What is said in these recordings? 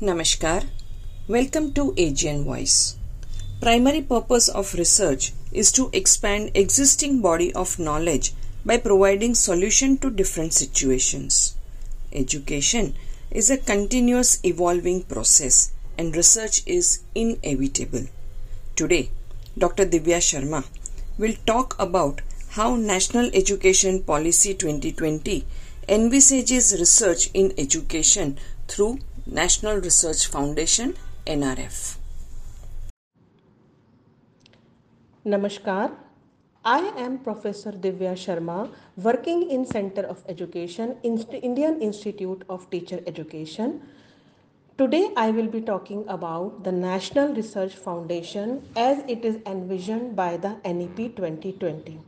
Namaskar. Welcome to AGN Voice. Primary purpose of research is to expand existing body of knowledge by providing solution to different situations. Education is a continuous evolving process and research is inevitable. Today, Dr. Divya Sharma will talk about how National Education Policy 2020 envisages research in education through National Research Foundation NRF. Namaskar. I am Professor Divya Sharma, working in Center of Education, Indian Institute of Teacher Education. Today I will be talking about the National Research Foundation as it is envisioned by the NEP 2020.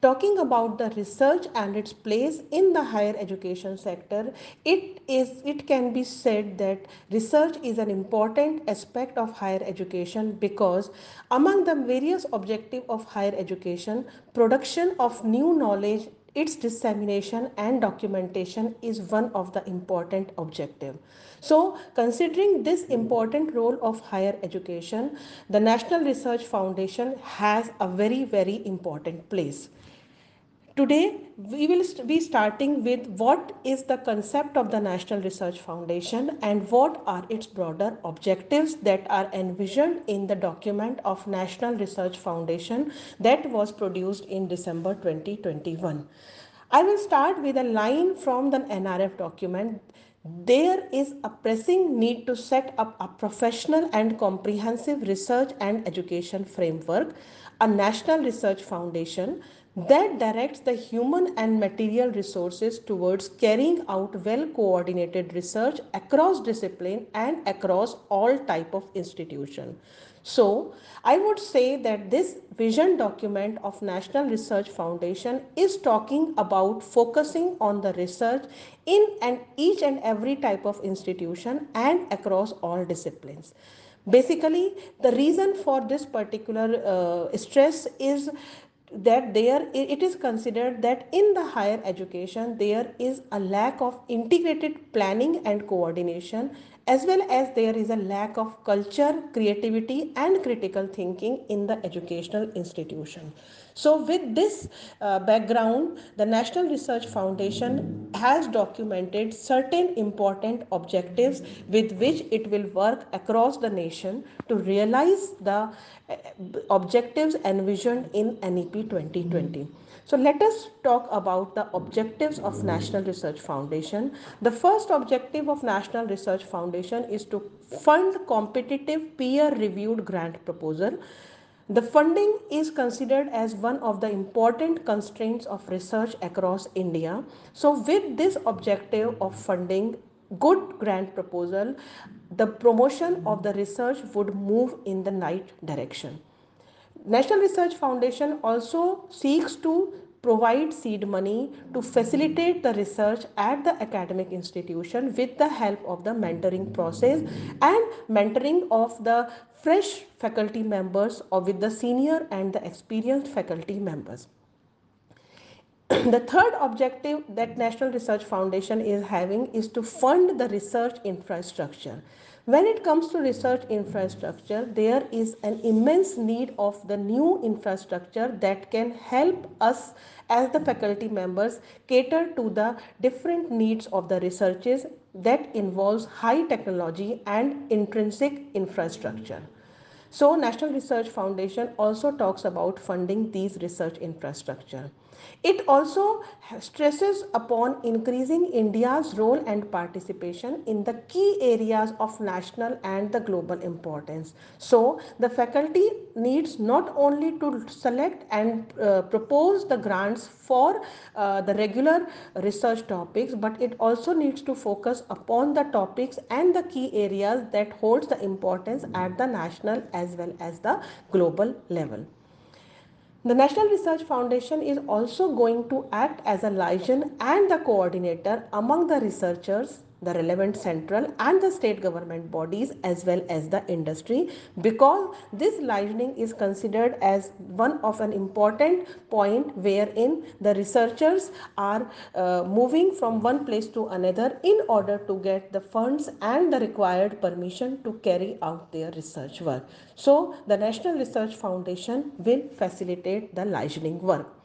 Talking about the research and its place in the higher education sector, it is it can be said that research is an important aspect of higher education because among the various objective of higher education, production of new knowledge its dissemination and documentation is one of the important objective. So considering this important role of higher education the national research foundation has a very very important place Today, we will be starting with what is the concept of the National Research Foundation and what are its broader objectives that are envisioned in the document of National Research Foundation that was produced in December 2021. I will start with a line from the NRF document there is a pressing need to set up a professional and comprehensive research and education framework, a national research foundation that directs the human and material resources towards carrying out well coordinated research across discipline and across all type of institution. So i would say that this vision document of national research foundation is talking about focusing on the research in and each and every type of institution and across all disciplines. Basically the reason for this particular uh, stress is that there it is considered that in the higher education there is a lack of integrated planning and coordination as well as there is a lack of culture creativity and critical thinking in the educational institution so with this uh, background the national research foundation has documented certain important objectives with which it will work across the nation to realize the objectives envisioned in NEP 2020. So let us talk about the objectives of National Research Foundation. The first objective of National Research Foundation is to fund competitive peer reviewed grant proposal. The funding is considered as one of the important constraints of research across India. So with this objective of funding good grant proposal, the promotion of the research would move in the right direction. National Research Foundation also seeks to provide seed money to facilitate the research at the academic institution with the help of the mentoring process and mentoring of the fresh faculty members or with the senior and the experienced faculty members. the third objective that National Research Foundation is having is to fund the research infrastructure. When it comes to research infrastructure, there is an immense need of the new infrastructure that can help us as the faculty members cater to the different needs of the researches that involves high technology and intrinsic infrastructure. So National Research Foundation also talks about funding these research infrastructure. It also stresses upon increasing India's role and participation in the key areas of national and the global importance. So, the faculty needs not only to select and uh, propose the grants for uh, the regular research topics, but it also needs to focus upon the topics and the key areas that holds the importance at the national as well as the global level. The National Research Foundation is also going to act as a liaison and the coordinator among the researchers the relevant central and the state government bodies as well as the industry because this licensing is considered as one of an important point wherein the researchers are uh, moving from one place to another in order to get the funds and the required permission to carry out their research work. So the National Research Foundation will facilitate the licensing work.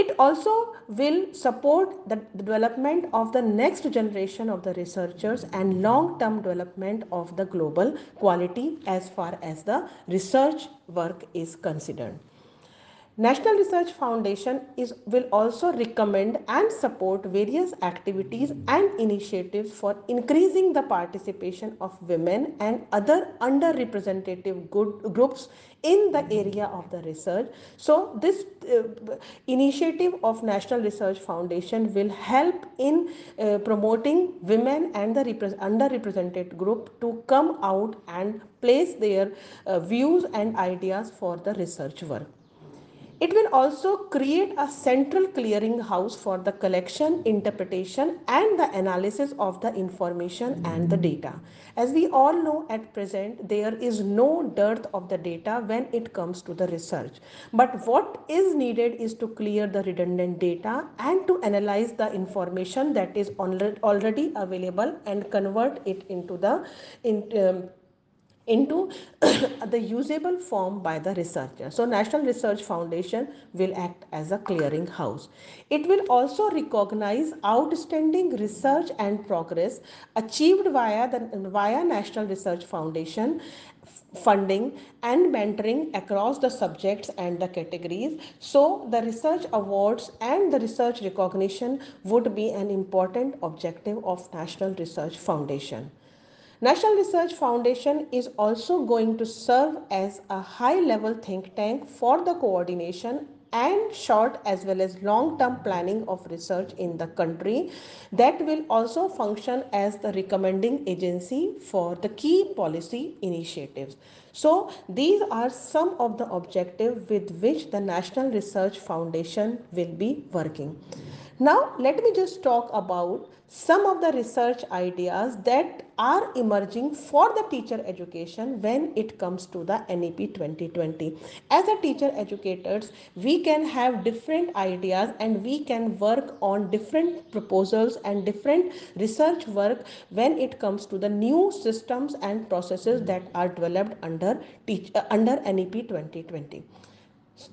It also will support the development of the next generation of the researchers and long-term development of the global quality as far as the research work is considered. National Research Foundation is, will also recommend and support various activities and initiatives for increasing the participation of women and other underrepresented groups in the area of the research. So this uh, initiative of National Research Foundation will help in uh, promoting women and the underrepresented group to come out and place their uh, views and ideas for the research work. It will also create a central clearinghouse for the collection, interpretation and the analysis of the information and the data. As we all know at present, there is no dearth of the data when it comes to the research. But what is needed is to clear the redundant data and to analyze the information that is already available and convert it into the in, um, into the usable form by the researcher. So National Research Foundation will act as a clearing house. It will also recognize outstanding research and progress achieved via the via National Research Foundation funding and mentoring across the subjects and the categories. So the research awards and the research recognition would be an important objective of National Research Foundation. National Research Foundation is also going to serve as a high level think tank for the coordination and short as well as long term planning of research in the country that will also function as the recommending agency for the key policy initiatives. So these are some of the objectives with which the national research foundation will be working now let me just talk about some of the research ideas that are emerging for the teacher education when it comes to the NEP 2020. As a teacher educators, we can have different ideas and we can work on different proposals and different research work when it comes to the new systems and processes that are developed under, teach, uh, under NEP 2020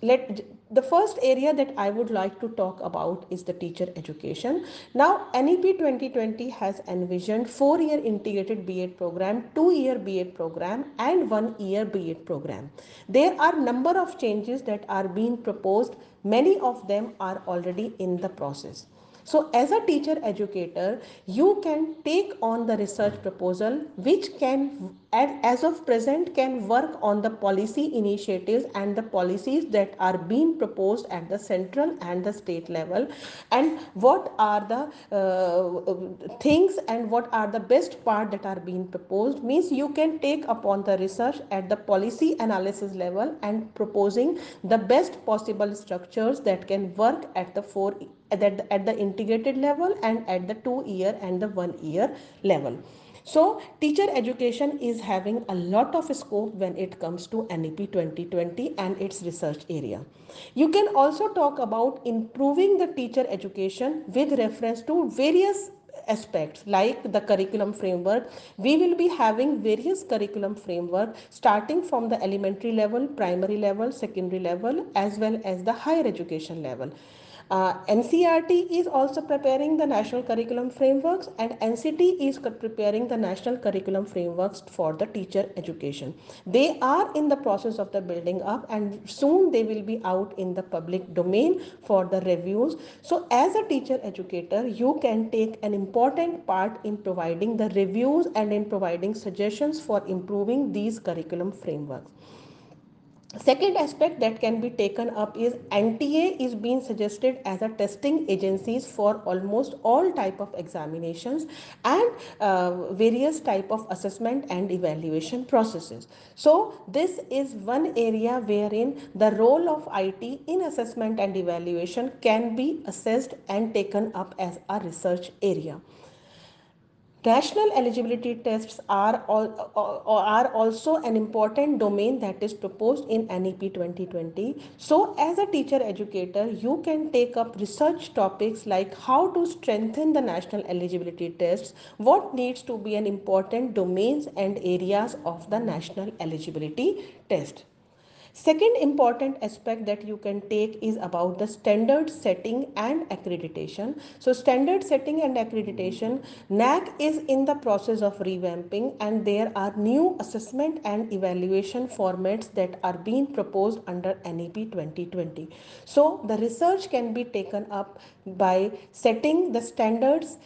let the first area that i would like to talk about is the teacher education. Now nep 2020 has envisioned four year integrated b.ed program two year b.ed program and one year b.ed program. There are number of changes that are being proposed. Many of them are already in the process so as a teacher educator, you can take on the research proposal which can as of present can work on the policy initiatives and the policies that are being proposed at the central and the state level. And what are the uh, things and what are the best part that are being proposed? Means you can take upon the research at the policy analysis level and proposing the best possible structures that can work at the four at the, at the integrated level and at the two year and the one year level. So teacher education is having a lot of scope when it comes to NEP 2020 and its research area. You can also talk about improving the teacher education with reference to various aspects like the curriculum framework we will be having various curriculum framework starting from the elementary level primary level secondary level as well as the higher education level uh, NCERT is also preparing the national curriculum frameworks and NCTE is preparing the national curriculum frameworks for the teacher education. They are in the process of the building up and soon they will be out in the public domain for the reviews. So as a teacher educator, you can take an important part in providing the reviews and in providing suggestions for improving these curriculum frameworks second aspect that can be taken up is nta is being suggested as a testing agencies for almost all type of examinations and uh, various type of assessment and evaluation processes. So this is one area wherein the role of it in assessment and evaluation can be assessed and taken up as a research area National eligibility tests are, all, uh, are also an important domain that is proposed in NEP 2020. So, as a teacher educator, you can take up research topics like how to strengthen the national eligibility tests, what needs to be an important domains and areas of the national eligibility test. Second important aspect that you can take is about the standard setting and accreditation. So standard setting and accreditation, NAAC is in the process of revamping and there are new assessment and evaluation formats that are being proposed under NEP 2020. So the research can be taken up by setting the standards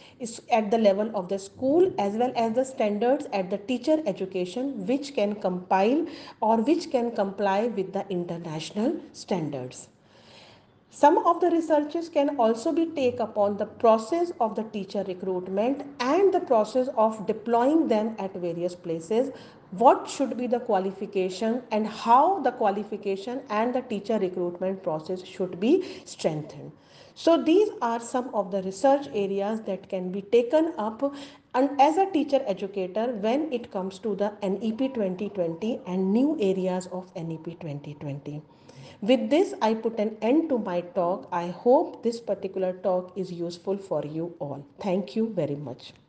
at the level of the school as well as the standards at the teacher education which can compile or which can comply with with the international standards. Some of the researches can also be take upon the process of the teacher recruitment and the process of deploying them at various places. What should be the qualification and how the qualification and the teacher recruitment process should be strengthened. So these are some of the research areas that can be taken up and as a teacher educator when it comes to the NEP 2020 and new areas of NEP 2020. With this, I put an end to my talk. I hope this particular talk is useful for you all. Thank you very much.